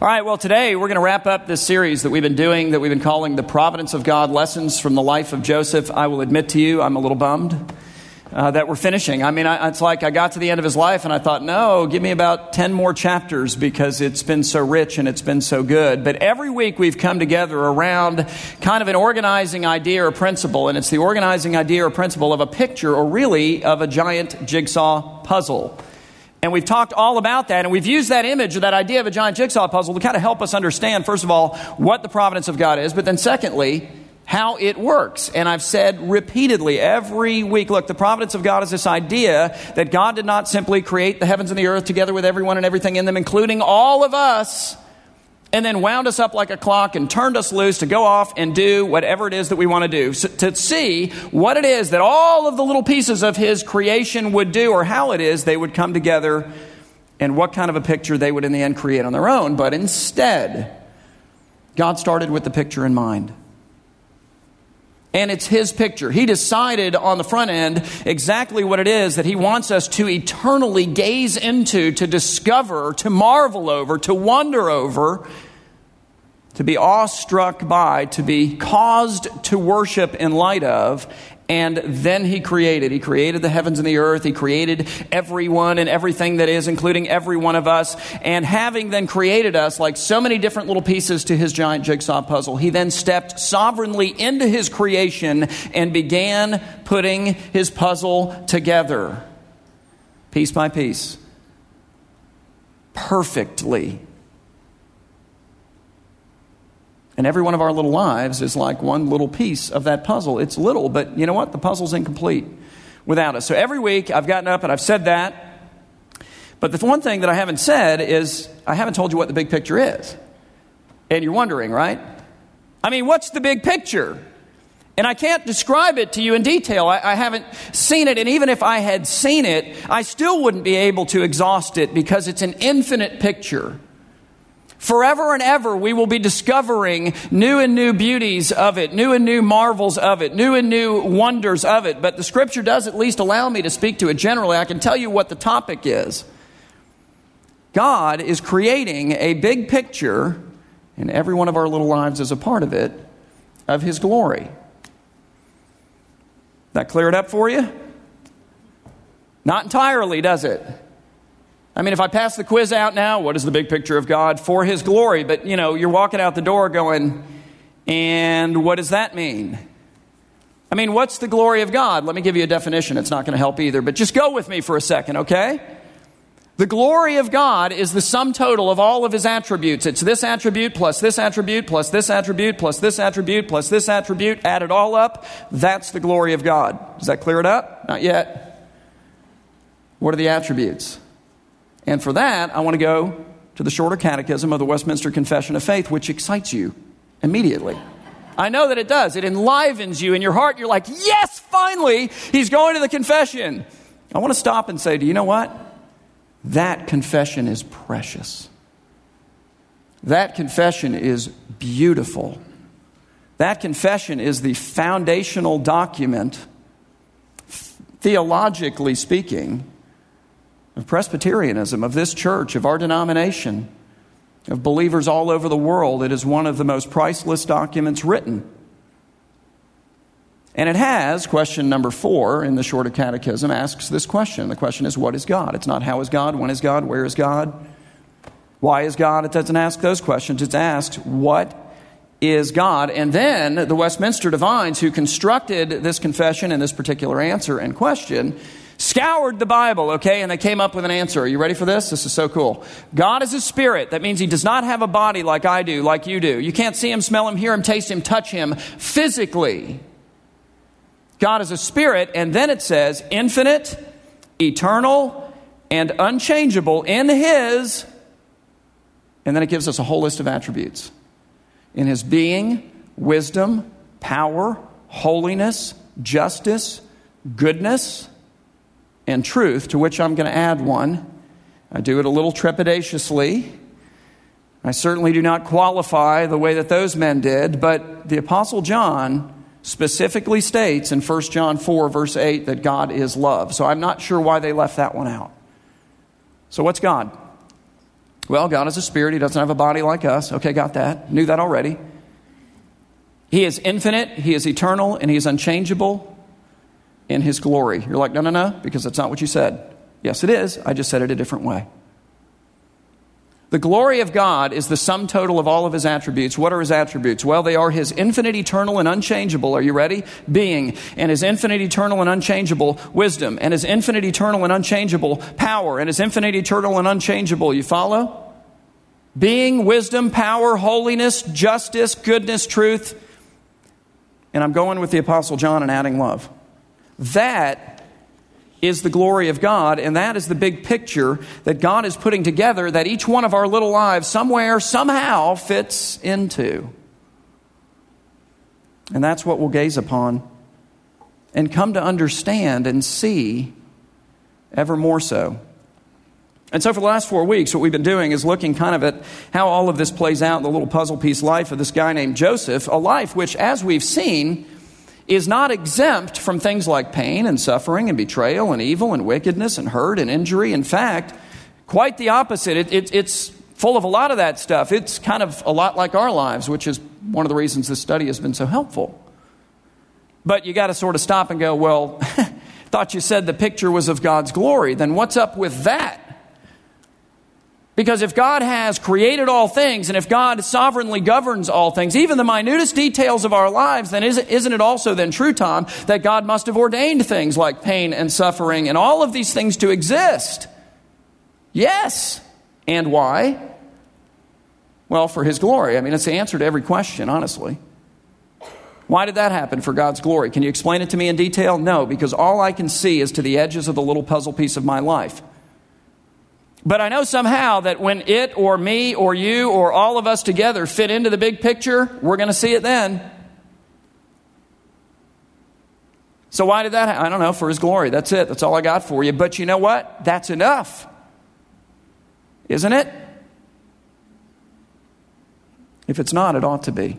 All right, well, today we're going to wrap up this series that we've been doing that we've been calling The Providence of God Lessons from the Life of Joseph. I will admit to you, I'm a little bummed uh, that we're finishing. I mean, I, it's like I got to the end of his life and I thought, no, give me about 10 more chapters because it's been so rich and it's been so good. But every week we've come together around kind of an organizing idea or principle, and it's the organizing idea or principle of a picture or really of a giant jigsaw puzzle. And we've talked all about that, and we've used that image or that idea of a giant jigsaw puzzle to kind of help us understand, first of all, what the providence of God is, but then secondly, how it works. And I've said repeatedly every week look, the providence of God is this idea that God did not simply create the heavens and the earth together with everyone and everything in them, including all of us and then wound us up like a clock and turned us loose to go off and do whatever it is that we want to do. So, to see what it is that all of the little pieces of His creation would do, or how it is they would come together, and what kind of a picture they would in the end create on their own. But instead, God started with the picture in mind and it's his picture. He decided on the front end exactly what it is that he wants us to eternally gaze into, to discover, to marvel over, to wonder over, to be awestruck by, to be caused to worship in light of, and then he created. He created the heavens and the earth. He created everyone and everything that is, including every one of us. And having then created us like so many different little pieces to his giant jigsaw puzzle, he then stepped sovereignly into his creation and began putting his puzzle together, piece by piece, perfectly And every one of our little lives is like one little piece of that puzzle. It's little, but you know what? The puzzle's incomplete without us. So every week I've gotten up and I've said that. But the one thing that I haven't said is I haven't told you what the big picture is. And you're wondering, right? I mean, what's the big picture? And I can't describe it to you in detail. I, I, haven't seen it. And even if I had seen it, I still wouldn't be able to exhaust it because it's an infinite picture. Forever and ever, we will be discovering new and new beauties of it, new and new marvels of it, new and new wonders of it. But the scripture does at least allow me to speak to it generally. I can tell you what the topic is. God is creating a big picture, and every one of our little lives is a part of it, of His glory. That clear it up for you? Not entirely, does it? I mean, if I pass the quiz out now, what is the big picture of God for His glory? But, you know, you're walking out the door going, and what does that mean? I mean, what's the glory of God? Let me give you a definition. It's not going to help either, but just go with me for a second, okay? The glory of God is the sum total of all of his attributes. It's this attribute plus this attribute plus this attribute plus this attribute plus this attribute. Add it all up. That's the glory of God. Does that clear it up? Not yet. What are the attributes? And for that, I want to go to the shorter catechism of the Westminster Confession of Faith, which excites you immediately. I know that it does. It enlivens you in your heart. You're like, yes, finally, he's going to the confession. I want to stop and say, do you know what? That confession is precious. That confession is beautiful. That confession is the foundational document, theologically speaking, of Presbyterianism, of this church, of our denomination, of believers all over the world. It is one of the most priceless documents written. And it has, question number four in the Shorter Catechism asks this question. The question is, what is God? It's not how is God, when is God, where is God, why is God? It doesn't ask those questions. It's asked, what is God? And then the Westminster Divines, who constructed this confession and this particular answer and question, scoured the Bible, okay, and they came up with an answer. Are you ready for this? This is so cool. God is a spirit. That means he does not have a body like I do, like you do. You can't see him, smell him, hear him, taste him, touch him physically. God is a spirit, and then it says infinite, eternal, and unchangeable in his, and then it gives us a whole list of attributes in his being, wisdom, power, holiness, justice, goodness, and truth, to which I'm going to add one. I do it a little trepidatiously. I certainly do not qualify the way that those men did, but the Apostle John specifically states in 1 John 4, verse 8, that God is love. So I'm not sure why they left that one out. So, what's God? Well, God is a spirit. He doesn't have a body like us. Okay, got that. Knew that already. He is infinite, He is eternal, and He is unchangeable in His glory. You're like, no, no, no, because that's not what you said. Yes, it is. I just said it a different way. The glory of God is the sum total of all of his attributes. What are his attributes? Well, they are his infinite, eternal, and unchangeable. Are you ready? Being, and his infinite, eternal, and unchangeable wisdom, and his infinite, eternal, and unchangeable power, and his infinite, eternal, and unchangeable. You follow? Being, wisdom, power, holiness, justice, goodness, truth. And I'm going with the Apostle John and adding love. That is the glory of God, and that is the big picture that God is putting together that each one of our little lives somewhere, somehow fits into. And that's what we'll gaze upon and come to understand and see ever more so. And so, for the last four weeks, what we've been doing is looking kind of at how all of this plays out in the little puzzle piece life of this guy named Joseph, a life which, as we've seen, is not exempt from things like pain and suffering and betrayal and evil and wickedness and hurt and injury. In fact, quite the opposite. It, it, it's full of a lot of that stuff. It's kind of a lot like our lives, which is one of the reasons this study has been so helpful. But you got to sort of stop and go, well, thought you said the picture was of God's glory. Then what's up with that? Because if God has created all things and if God sovereignly governs all things, even the minutest details of our lives, then isn't it also then true, Tom, that God must have ordained things like pain and suffering and all of these things to exist? Yes. And why? Well, for His glory. I mean, it's the answer to every question, honestly. Why did that happen for God's glory? Can you explain it to me in detail? No, because all I can see is to the edges of the little puzzle piece of my life. But I know somehow that when it or me or you or all of us together fit into the big picture, we're going to see it then. So, why did that happen? I don't know, for His glory. That's it. That's all I got for you. But you know what? That's enough. Isn't it? If it's not, it ought to be.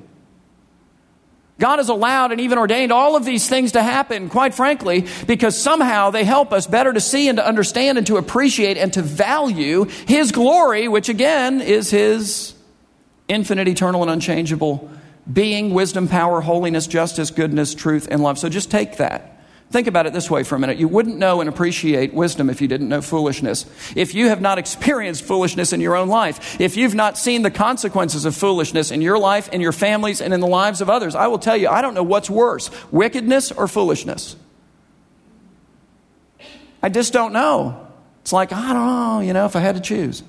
God has allowed and even ordained all of these things to happen, quite frankly, because somehow they help us better to see and to understand and to appreciate and to value His glory, which again is His infinite, eternal, and unchangeable being, wisdom, power, holiness, justice, goodness, truth, and love. So just take that. Think about it this way for a minute. You wouldn't know and appreciate wisdom if you didn't know foolishness. If you have not experienced foolishness in your own life, if you've not seen the consequences of foolishness in your life, in your families, and in the lives of others, I will tell you, I don't know what's worse wickedness or foolishness. I just don't know. It's like, I don't know, you know, if I had to choose.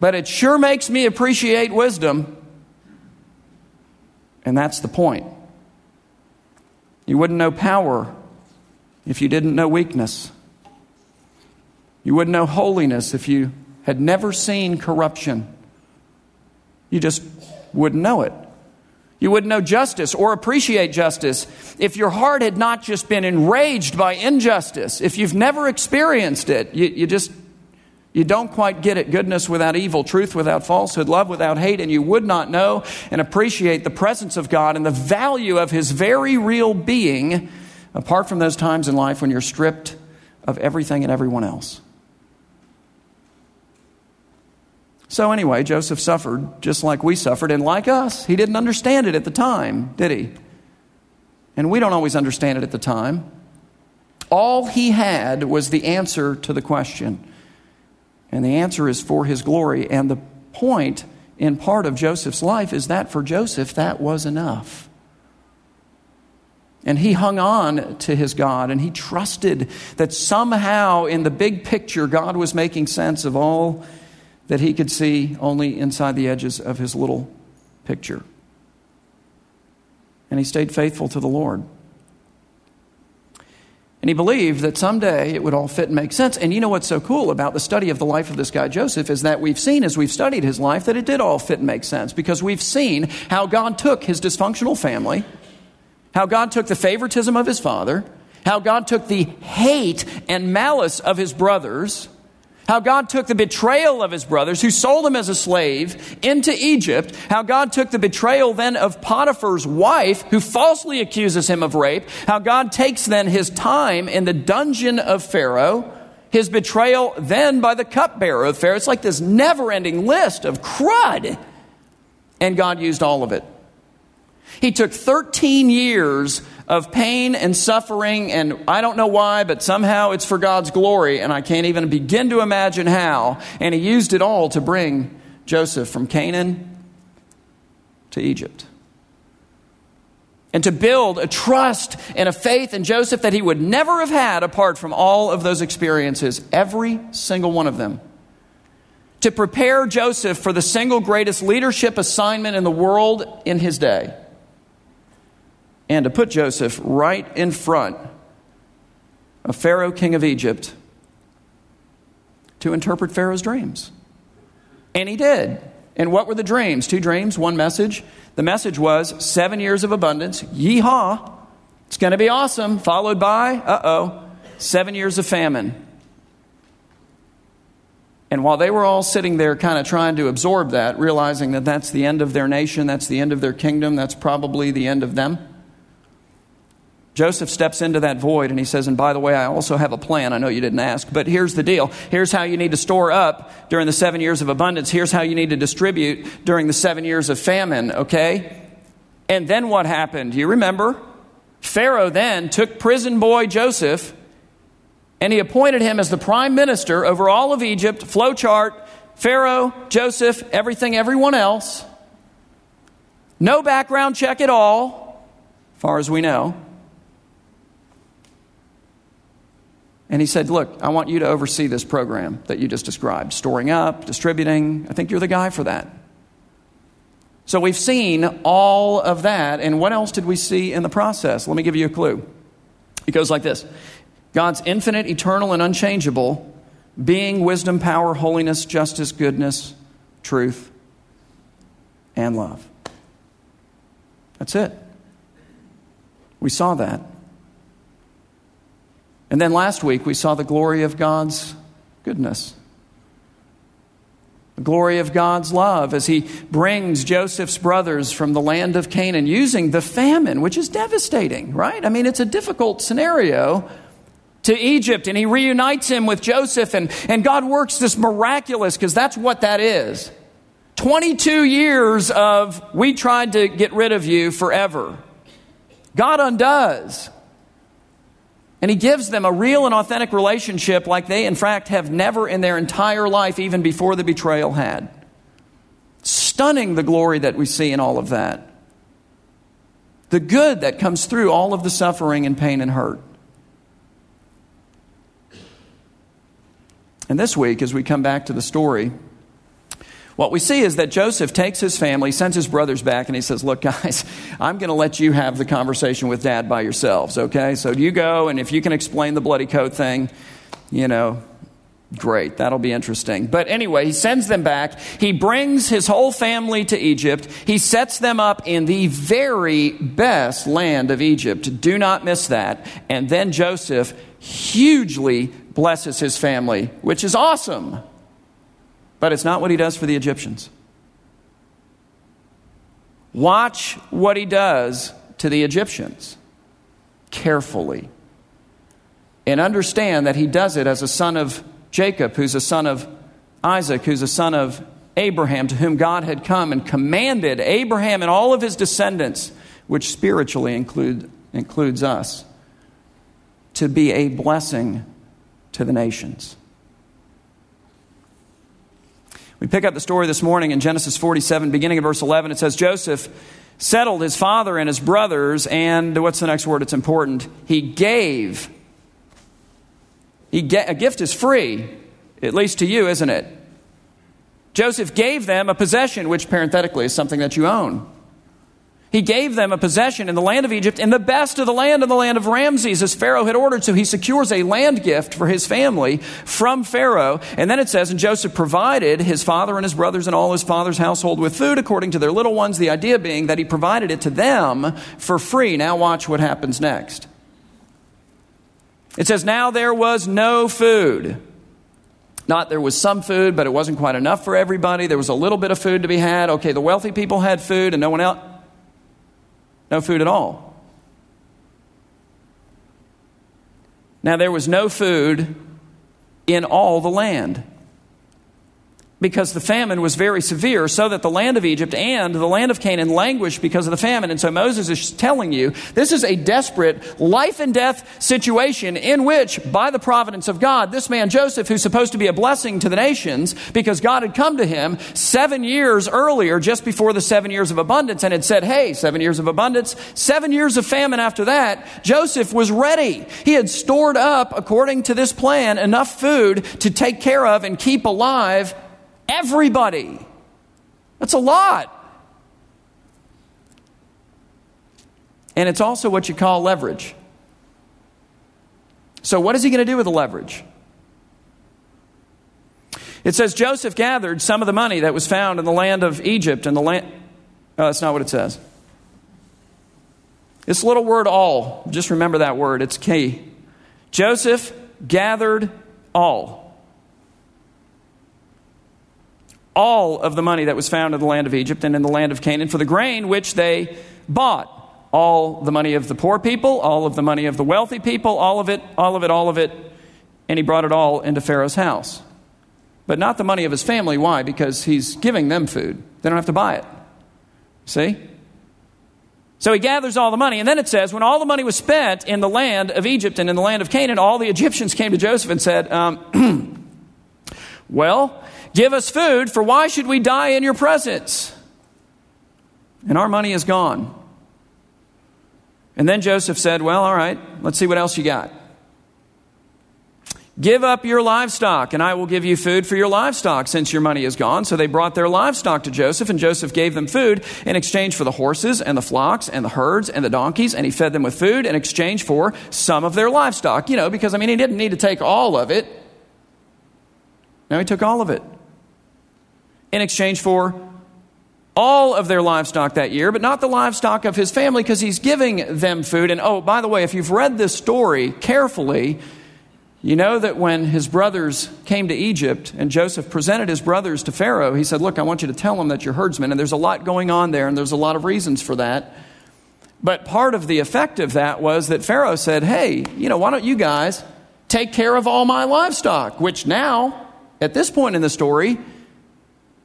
But it sure makes me appreciate wisdom. And that's the point. You wouldn't know power if you didn't know weakness. You wouldn't know holiness if you had never seen corruption. You just wouldn't know it. You wouldn't know justice or appreciate justice if your heart had not just been enraged by injustice. If you've never experienced it, you, you just you don't quite get it goodness without evil, truth without falsehood, love without hate, and you would not know and appreciate the presence of God and the value of His very real being apart from those times in life when you're stripped of everything and everyone else. So, anyway, Joseph suffered just like we suffered, and like us, he didn't understand it at the time, did he? And we don't always understand it at the time. All he had was the answer to the question. And the answer is for his glory. And the point in part of Joseph's life is that for Joseph, that was enough. And he hung on to his God and he trusted that somehow in the big picture, God was making sense of all that he could see only inside the edges of his little picture. And he stayed faithful to the Lord. And he believed that someday it would all fit and make sense. And you know what's so cool about the study of the life of this guy Joseph is that we've seen as we've studied his life that it did all fit and make sense because we've seen how God took his dysfunctional family, how God took the favoritism of his father, how God took the hate and malice of his brothers, how God took the betrayal of his brothers, who sold him as a slave, into Egypt. How God took the betrayal then of Potiphar's wife, who falsely accuses him of rape. How God takes then his time in the dungeon of Pharaoh, his betrayal then by the cupbearer of Pharaoh. It's like this never ending list of crud. And God used all of it. He took 13 years of pain and suffering, and I don't know why, but somehow it's for God's glory, and I can't even begin to imagine how. And he used it all to bring Joseph from Canaan to Egypt. And to build a trust and a faith in Joseph that he would never have had apart from all of those experiences, every single one of them. To prepare Joseph for the single greatest leadership assignment in the world in his day and to put Joseph right in front of Pharaoh, king of Egypt, to interpret Pharaoh's dreams. And he did. And what were the dreams? Two dreams, one message. The message was seven years of abundance, yeehaw, it's going to be awesome, followed by, uh oh, seven years of famine. And while they were all sitting there kind of trying to absorb that, realizing that that's the end of their nation, that's the end of their kingdom, that's probably the end of them, Joseph steps into that void and he says, And by the way, I also have a plan. I know you didn't ask, but here's the deal. Here's how you need to store up during the seven years of abundance. Here's how you need to distribute during the seven years of famine, okay? And then what happened? You remember? Pharaoh then took prison boy Joseph and he appointed him as the prime minister over all of Egypt, flowchart, Pharaoh, Joseph, everything, everyone else. No background check at all, far as we know. And he said, Look, I want you to oversee this program that you just described storing up, distributing. I think you're the guy for that. So we've seen all of that. And what else did we see in the process? Let me give you a clue. It goes like this God's infinite, eternal, and unchangeable being, wisdom, power, holiness, justice, goodness, truth, and love. That's it. We saw that. And then last week we saw the glory of God's goodness. The glory of God's love as he brings Joseph's brothers from the land of Canaan using the famine, which is devastating, right? I mean, it's a difficult scenario to Egypt and he reunites him with Joseph and, and God works this miraculous because that's what that is. 22 years of we tried to get rid of you forever. God undoes. And he gives them a real and authentic relationship like they, in fact, have never in their entire life, even before the betrayal, had. Stunning the glory that we see in all of that. The good that comes through all of the suffering and pain and hurt. And this week, as we come back to the story, what we see is that Joseph takes his family, sends his brothers back, and he says, Look, guys, I'm going to let you have the conversation with dad by yourselves, okay? So you go, and if you can explain the bloody coat thing, you know, great. That'll be interesting. But anyway, he sends them back. He brings his whole family to Egypt. He sets them up in the very best land of Egypt. Do not miss that. And then Joseph hugely blesses his family, which is awesome. But it's not what he does for the Egyptians. Watch what he does to the Egyptians carefully. And understand that he does it as a son of Jacob, who's a son of Isaac, who's a son of Abraham, to whom God had come and commanded Abraham and all of his descendants, which spiritually include, includes us, to be a blessing to the nations. We pick up the story this morning in Genesis 47, beginning of verse 11. It says, Joseph settled his father and his brothers, and what's the next word? It's important. He gave. He get, a gift is free, at least to you, isn't it? Joseph gave them a possession, which parenthetically is something that you own. He gave them a possession in the land of Egypt, in the best of the land, in the land of Ramses, as Pharaoh had ordered. So he secures a land gift for his family from Pharaoh. And then it says, And Joseph provided his father and his brothers and all his father's household with food according to their little ones, the idea being that he provided it to them for free. Now, watch what happens next. It says, Now there was no food. Not there was some food, but it wasn't quite enough for everybody. There was a little bit of food to be had. Okay, the wealthy people had food and no one else. No food at all. Now, there was no food in all the land because the famine was very severe, so that the land of Egypt and the land of Canaan languished because of the famine. And so Moses is telling you this is a desperate life and death situation in which, by the providence of God, this man Joseph, who's supposed to be a blessing to the nations because God had come to him seven years earlier, just before the seven years of abundance, and had said, Hey, seven years of abundance, seven years of famine after that, Joseph was ready. He had stored up, according to this plan, enough food to take care of and keep alive Everybody. That's a lot. And it's also what you call leverage. So, what is he going to do with the leverage? It says Joseph gathered some of the money that was found in the land of Egypt and the land. Oh, that's not what it says. This little word all, just remember that word, it's key. Joseph gathered all. All of the money that was found in the land of Egypt and in the land of Canaan for the grain which they bought. All the money of the poor people, all of the money of the wealthy people, all of it, all of it, all of it. And he brought it all into Pharaoh's house. But not the money of his family. Why? Because he's giving them food. They don't have to buy it. See? So he gathers all the money. And then it says, when all the money was spent in the land of Egypt and in the land of Canaan, all the Egyptians came to Joseph and said, um, Well, Give us food, for why should we die in your presence? And our money is gone. And then Joseph said, Well, all right, let's see what else you got. Give up your livestock, and I will give you food for your livestock since your money is gone. So they brought their livestock to Joseph, and Joseph gave them food in exchange for the horses and the flocks and the herds and the donkeys, and he fed them with food in exchange for some of their livestock. You know, because, I mean, he didn't need to take all of it. No, he took all of it in exchange for all of their livestock that year, but not the livestock of his family because he's giving them food. And oh, by the way, if you've read this story carefully, you know that when his brothers came to Egypt and Joseph presented his brothers to Pharaoh, he said, Look, I want you to tell them that you're herdsmen. And there's a lot going on there, and there's a lot of reasons for that. But part of the effect of that was that Pharaoh said, Hey, you know, why don't you guys take care of all my livestock? Which now, at this point in the story,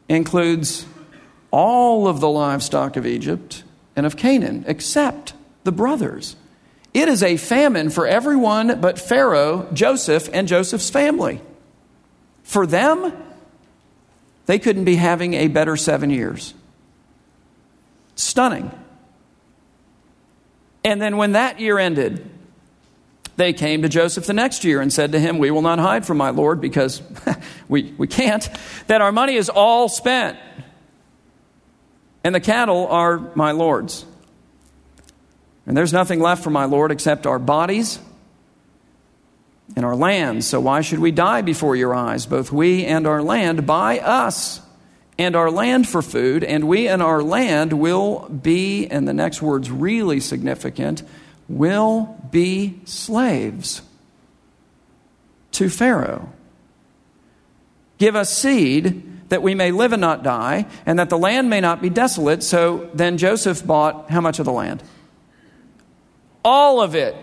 includes all of the livestock of Egypt and of Canaan, except the brothers. It is a famine for everyone but Pharaoh, Joseph, and Joseph's family. For them, they couldn't be having a better seven years. Stunning. And then when that year ended, they came to Joseph the next year and said to him, We will not hide from my Lord because we, we can't, that our money is all spent, and the cattle are my Lord's. And there's nothing left for my Lord except our bodies and our land. So why should we die before your eyes, both we and our land? Buy us and our land for food, and we and our land will be, and the next word's really significant, will be slaves to Pharaoh. Give us seed that we may live and not die, and that the land may not be desolate. So then Joseph bought how much of the land? All of it.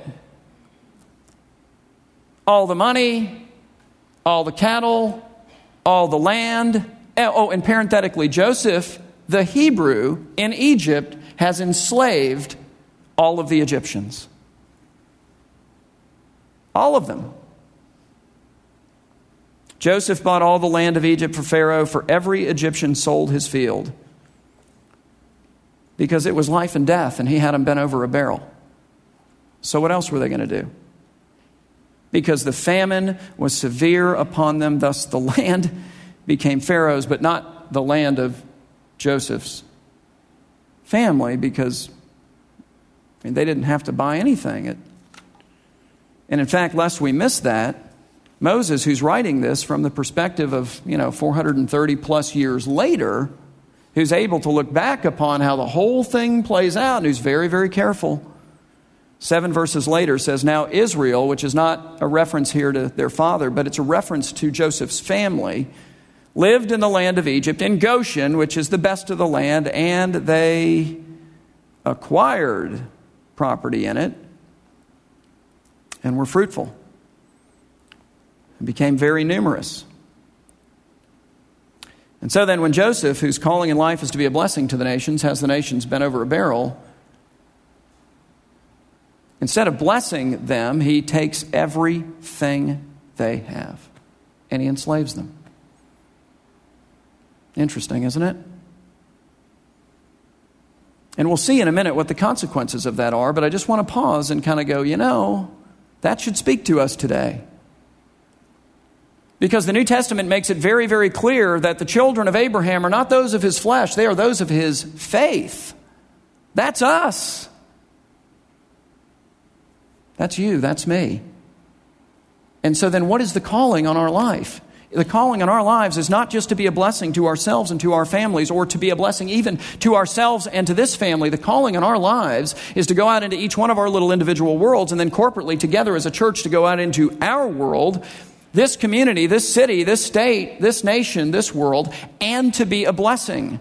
All the money, all the cattle, all the land. Eh, oh, and parenthetically, Joseph, the Hebrew in Egypt, has enslaved all of the Egyptians. All of them. Joseph bought all the land of Egypt for Pharaoh, for every Egyptian sold his field. Because it was life and death, and he had them bent over a barrel. So, what else were they going to do? Because the famine was severe upon them, thus the land became Pharaoh's, but not the land of Joseph's family, because mean, they didn't have to buy anything. It, and in fact, lest we miss that, Moses, who's writing this from the perspective of, you know, 430 plus years later, who's able to look back upon how the whole thing plays out, and who's very, very careful. Seven verses later says, Now Israel, which is not a reference here to their father, but it's a reference to Joseph's family, lived in the land of Egypt, in Goshen, which is the best of the land, and they acquired property in it and were fruitful. and became very numerous. And so then, when Joseph, whose calling in life is to be a blessing to the nations, has the nations bent over a barrel, instead of blessing them, he takes everything they have and he enslaves them. Interesting, isn't it? And we'll see in a minute what the consequences of that are, but I just want to pause and kind of go, you know, that should speak to us today. Because the New Testament makes it very, very clear that the children of Abraham are not those of his flesh, they are those of his faith. That's us. That's you, that's me. And so then, what is the calling on our life? The calling on our lives is not just to be a blessing to ourselves and to our families, or to be a blessing even to ourselves and to this family. The calling on our lives is to go out into each one of our little individual worlds, and then corporately together as a church to go out into our world, this community, this city, this state, this nation, this world, and to be a blessing.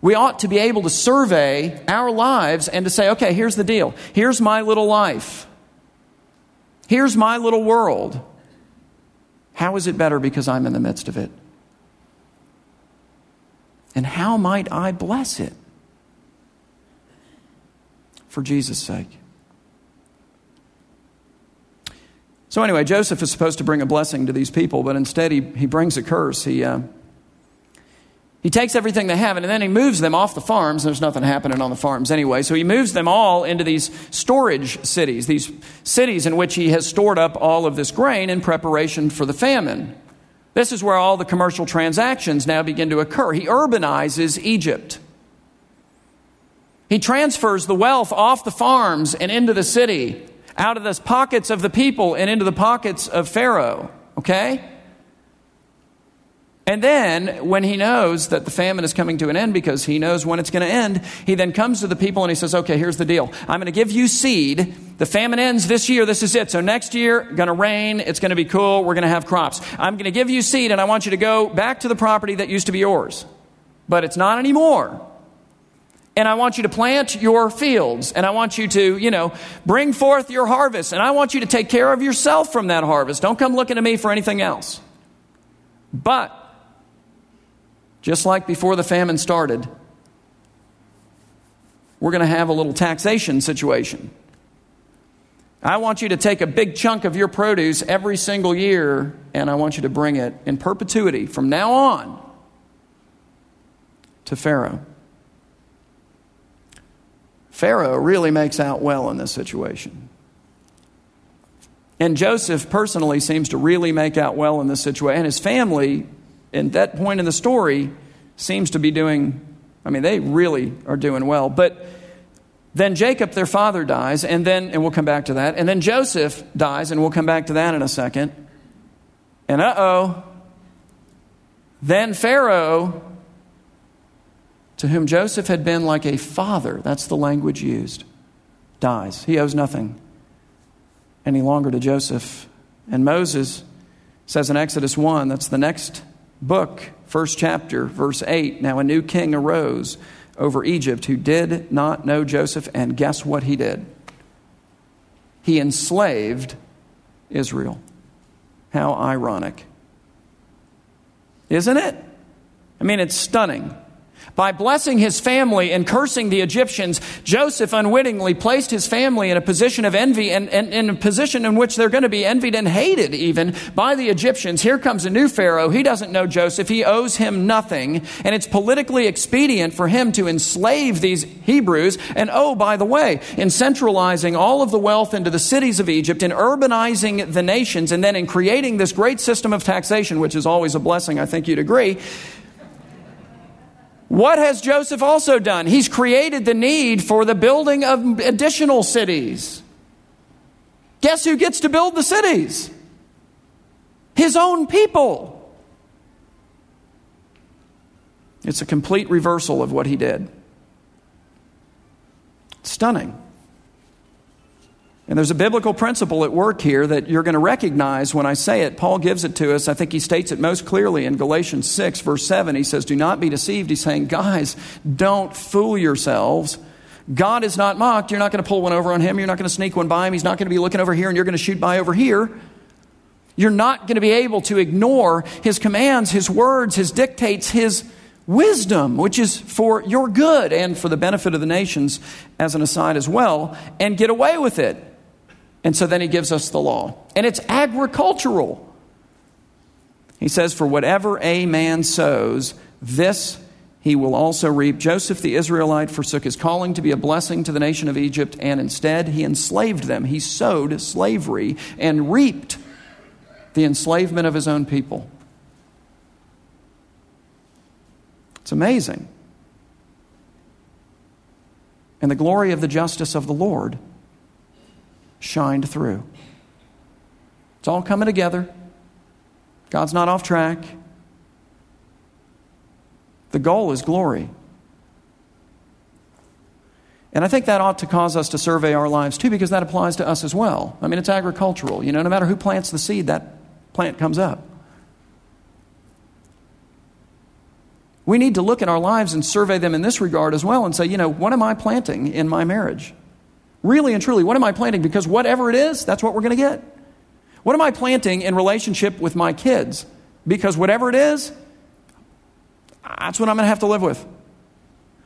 We ought to be able to survey our lives and to say, okay, here's the deal. Here's my little life. Here's my little world. How is it better because I'm in the midst of it? And how might I bless it? For Jesus' sake. So, anyway, Joseph is supposed to bring a blessing to these people, but instead he, he brings a curse. He, uh, he takes everything they have and then he moves them off the farms. There's nothing happening on the farms anyway. So he moves them all into these storage cities, these cities in which he has stored up all of this grain in preparation for the famine. This is where all the commercial transactions now begin to occur. He urbanizes Egypt. He transfers the wealth off the farms and into the city, out of the pockets of the people and into the pockets of Pharaoh. Okay? And then, when he knows that the famine is coming to an end because he knows when it's going to end, he then comes to the people and he says, Okay, here's the deal. I'm going to give you seed. The famine ends this year. This is it. So next year, going to rain. It's going to be cool. We're going to have crops. I'm going to give you seed and I want you to go back to the property that used to be yours. But it's not anymore. And I want you to plant your fields and I want you to, you know, bring forth your harvest and I want you to take care of yourself from that harvest. Don't come looking to me for anything else. But just like before the famine started, we're going to have a little taxation situation. I want you to take a big chunk of your produce every single year, and I want you to bring it in perpetuity from now on to Pharaoh. Pharaoh really makes out well in this situation. And Joseph personally seems to really make out well in this situation. And his family and that point in the story seems to be doing, I mean, they really are doing well. But then Jacob, their father, dies, and then, and we'll come back to that. And then Joseph dies, and we'll come back to that in a second. And uh oh, then Pharaoh, to whom Joseph had been like a father, that's the language used, dies. He owes nothing any longer to Joseph. And Moses says in Exodus 1, that's the next book, first chapter, verse 8. Now a new king arose over Egypt who did not know Joseph, and guess what he did? He enslaved Israel. How ironic. Isn't it? I mean, it's stunning. By blessing his family and cursing the Egyptians, Joseph unwittingly placed his family in a position of envy and, and, in a position in which they're going to be envied and hated even by the Egyptians. Here comes a new Pharaoh. He doesn't know Joseph. He owes him nothing. And it's politically expedient for him to enslave these Hebrews. And oh, by the way, in centralizing all of the wealth into the cities of Egypt, in urbanizing the nations, and then in creating this great system of taxation, which is always a blessing, I think you'd agree what has Joseph also done? He's created the need for the building of additional cities. Guess who gets to build the cities? His own people. It's a complete reversal of what he did. Stunning. And there's a biblical principle at work here that you're going to recognize when I say it. Paul gives it to us. I think he states it most clearly in Galatians 6, verse 7. He says, Do not be deceived. He's saying, Guys, don't fool yourselves. God is not mocked. You're not going to pull one over on him. You're not going to sneak one by him. He's not going to be looking over here and you're going to shoot by over here. You're not going to be able to ignore his commands, his words, his dictates, his wisdom, which is for your good and for the benefit of the nations as an aside as well, and get away with it. And so then he gives us the law. And it's agricultural. He says, For whatever a man sows, this he will also reap. Joseph the Israelite forsook his calling to be a blessing to the nation of Egypt, and instead he enslaved them. He sowed slavery and reaped the enslavement of his own people. It's amazing. And the glory of the justice of the Lord shined through. It's all coming together. God's not off track. The goal is glory. And I think that ought to cause us to survey our lives too, because that applies to us as well. I mean, it's agricultural. You know, no matter who plants the seed, that plant comes up. We need to look at our lives and survey them in this regard as well and say, you know, what am I planting in my marriage? Really and truly, what am I planting? Because whatever it is, that's what we're going to get. What am I planting in relationship with my kids? Because whatever it is, that's what I'm going to have to live with.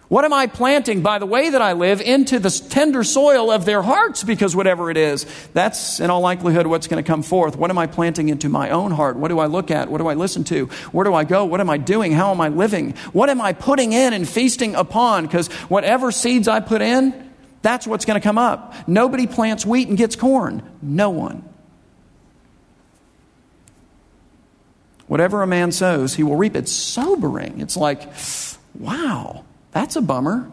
What am I planting by the way that I live into the tender soil of their hearts? Because whatever it is, that's in all likelihood what's going to come forth. What am I planting into my own heart? What do I look at? What do I listen to? Where do I go? What am I doing? How am I living? What am I putting in and feasting upon? Because whatever seeds I put in, that's what's going to come up. Nobody plants wheat and gets corn. No one. Whatever a man sows, he will reap. It's sobering. It's like, wow, that's a bummer.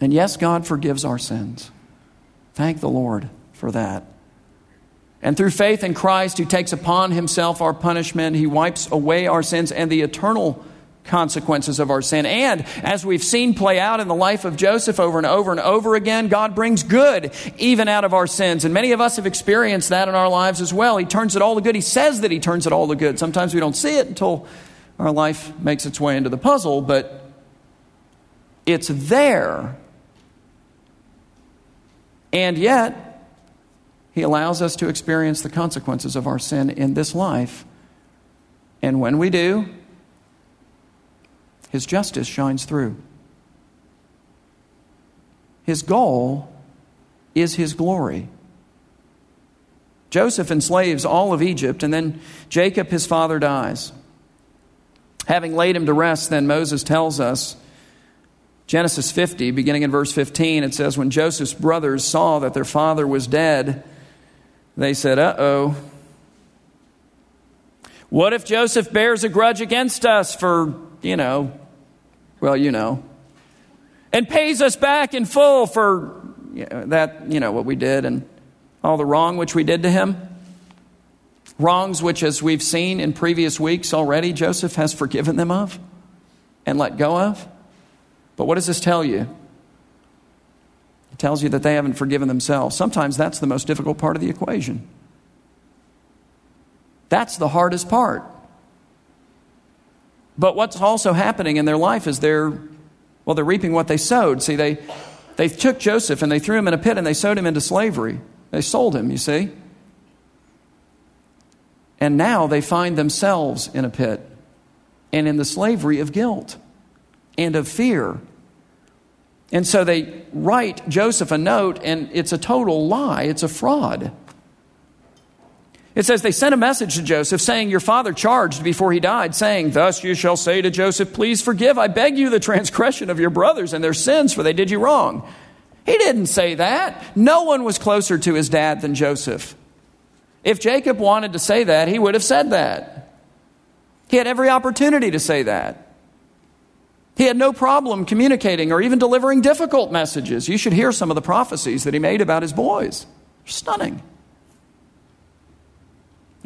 And yes, God forgives our sins. Thank the Lord for that. And through faith in Christ, who takes upon himself our punishment, he wipes away our sins and the eternal consequences of our sin. And as we've seen play out in the life of Joseph over and over and over again, God brings good even out of our sins. And many of us have experienced that in our lives as well. He turns it all to good. He says that He turns it all to good. Sometimes we don't see it until our life makes its way into the puzzle, but it's there. And yet, He allows us to experience the consequences of our sin in this life. And when we do, his justice shines through. His goal is His glory. Joseph enslaves all of Egypt, and then Jacob, his father, dies. Having laid him to rest, then Moses tells us, Genesis 50, beginning in verse 15, it says, When Joseph's brothers saw that their father was dead, they said, Uh oh. What if Joseph bears a grudge against us for, you know, well, you know, and pays us back in full for that, you know, what we did and all the wrong which we did to him. Wrongs which, as we've seen in previous weeks already, Joseph has forgiven them of and let go of. But what does this tell you? It tells you that they haven't forgiven themselves. Sometimes that's the most difficult part of the equation. That's the hardest part. But what's also happening in their life is they're, well, they're reaping what they sowed. See, they, they took Joseph and they threw him in a pit and they sowed him into slavery. They sold him, you see. And now they find themselves in a pit and in the slavery of guilt and of fear. And so they write Joseph a note, and it's a total lie, it's a fraud. It says they sent a message to Joseph saying, Your father charged before he died, saying, Thus you shall say to Joseph, Please forgive, I beg you, the transgression of your brothers and their sins, for they did you wrong. He didn't say that. No one was closer to his dad than Joseph. If Jacob wanted to say that, he would have said that. He had every opportunity to say that. He had no problem communicating or even delivering difficult messages. You should hear some of the prophecies that he made about his boys. Stunning.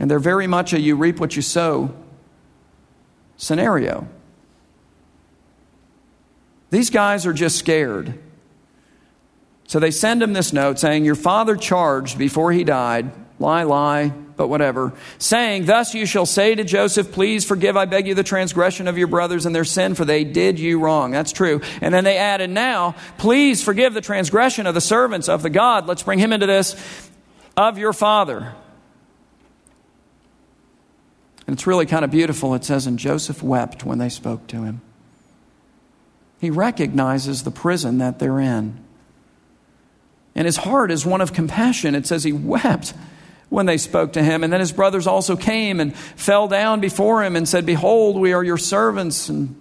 And they're very much a you reap what you sow scenario. These guys are just scared. So they send him this note saying, Your father charged before he died, Lie, lie, but whatever. Saying, Thus you shall say to Joseph, Please forgive, I beg you, the transgression of your brothers and their sin, for they did you wrong. That's true. And then they added, Now, please forgive the transgression of the servants of the God. Let's bring him into this of your father. And it's really kind of beautiful. It says, And Joseph wept when they spoke to him. He recognizes the prison that they're in. And his heart is one of compassion. It says he wept when they spoke to him. And then his brothers also came and fell down before him and said, Behold, we are your servants. And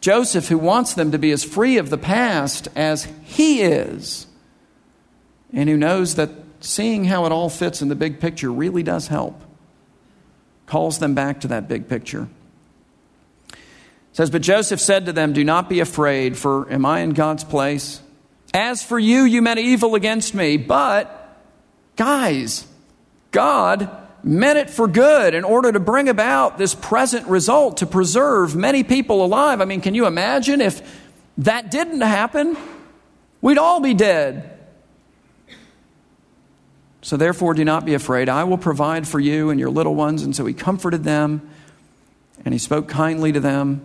Joseph, who wants them to be as free of the past as he is, and who knows that seeing how it all fits in the big picture really does help, calls them back to that big picture. It says, But Joseph said to them, Do not be afraid, for am I in God's place? As for you, you meant evil against me, but guys, God meant it for good in order to bring about this present result to preserve many people alive. I mean, can you imagine if that didn't happen? We'd all be dead. So therefore, do not be afraid. I will provide for you and your little ones. And so he comforted them and he spoke kindly to them.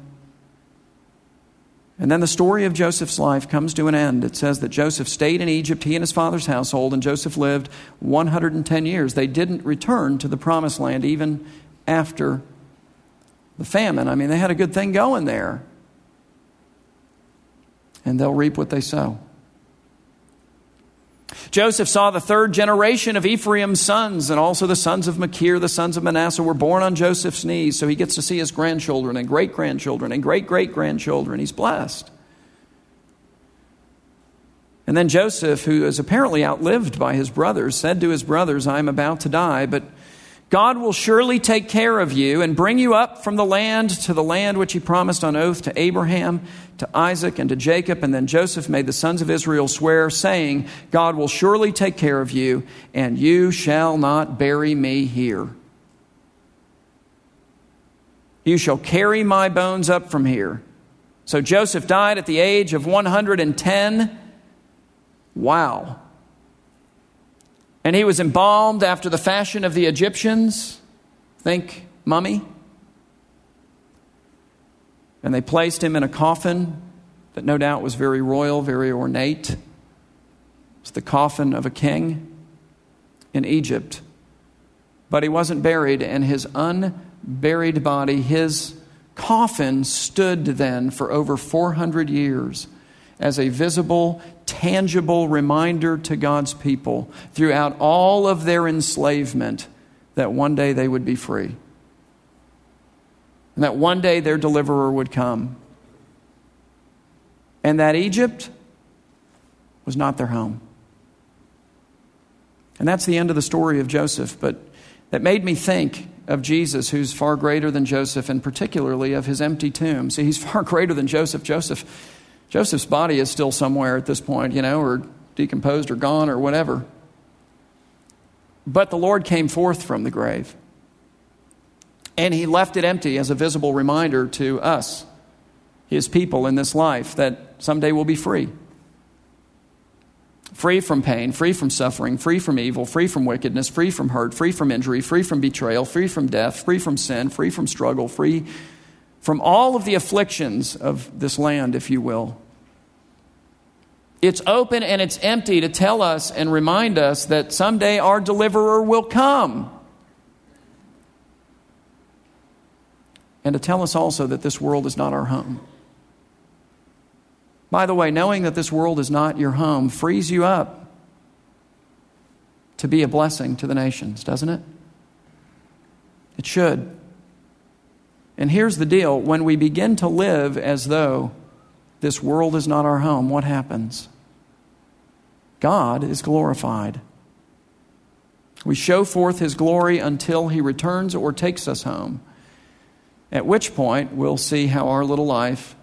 And then the story of Joseph's life comes to an end. It says that Joseph stayed in Egypt, he and his father's household, and Joseph lived 110 years. They didn't return to the promised land even after the famine. I mean, they had a good thing going there. And they'll reap what they sow. Joseph saw the third generation of Ephraim's sons, and also the sons of Machir, the sons of Manasseh, were born on Joseph's knees. So he gets to see his grandchildren and great grandchildren and great great grandchildren. He's blessed. And then Joseph, who is apparently outlived by his brothers, said to his brothers, I am about to die, but God will surely take care of you and bring you up from the land to the land which he promised on oath to Abraham, to Isaac, and to Jacob. And then Joseph made the sons of Israel swear, saying, God will surely take care of you, and you shall not bury me here. You shall carry my bones up from here. So Joseph died at the age of 110. Wow. And he was embalmed after the fashion of the Egyptians. Think mummy. And they placed him in a coffin that no doubt was very royal, very ornate. It's the coffin of a king in Egypt. But he wasn't buried, and his unburied body, his coffin, stood then for over 400 years as a visible, tangible reminder to God's people throughout all of their enslavement that one day they would be free. And that one day their deliverer would come. And that Egypt was not their home. And that's the end of the story of Joseph. But that made me think of Jesus, who's far greater than Joseph, and particularly of his empty tomb. See, he's far greater than Joseph. Joseph Joseph's body is still somewhere at this point, you know, or decomposed or gone or whatever. But the Lord came forth from the grave. And he left it empty as a visible reminder to us, his people in this life, that someday we'll be free. Free from pain, free from suffering, free from evil, free from wickedness, free from hurt, free from injury, free from betrayal, free from death, free from sin, free from struggle, free from all of the afflictions of this land, if you will. It's open and it's empty to tell us and remind us that someday our deliverer will come. And to tell us also that this world is not our home. By the way, knowing that this world is not your home frees you up to be a blessing to the nations, doesn't it? It should. And here's the deal when we begin to live as though this world is not our home, what happens? God is glorified. We show forth his glory until he returns or takes us home. At which point, we'll see how our little life,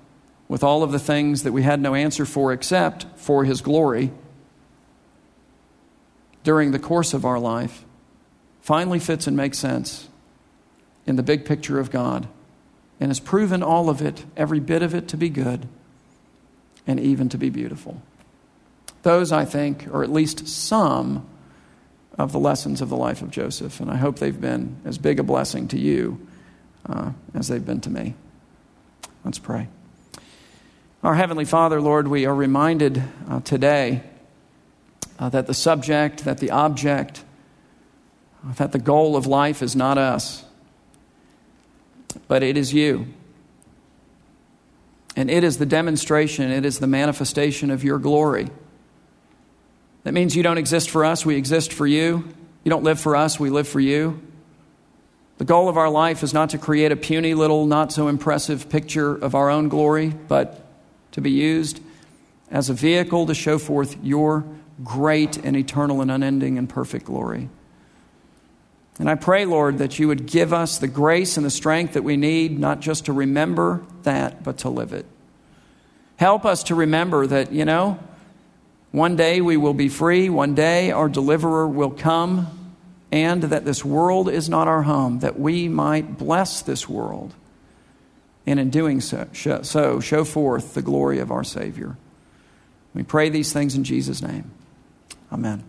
with all of the things that we had no answer for except for his glory during the course of our life, finally fits and makes sense in the big picture of God and has proven all of it, every bit of it, to be good and even to be beautiful. Those, I think, or at least some of the lessons of the life of Joseph. And I hope they've been as big a blessing to you uh, as they've been to me. Let's pray. Our Heavenly Father, Lord, we are reminded uh, today uh, that the subject, that the object, uh, that the goal of life is not us, but it is you. And it is the demonstration, it is the manifestation of your glory. That means you don't exist for us, we exist for you. You don't live for us, we live for you. The goal of our life is not to create a puny little, not so impressive picture of our own glory, but to be used as a vehicle to show forth your great and eternal and unending and perfect glory. And I pray, Lord, that you would give us the grace and the strength that we need, not just to remember that, but to live it. Help us to remember that, you know, one day we will be free, one day our deliverer will come, and that this world is not our home, that we might bless this world. And in doing so, so show forth the glory of our Savior. We pray these things in Jesus' name. Amen.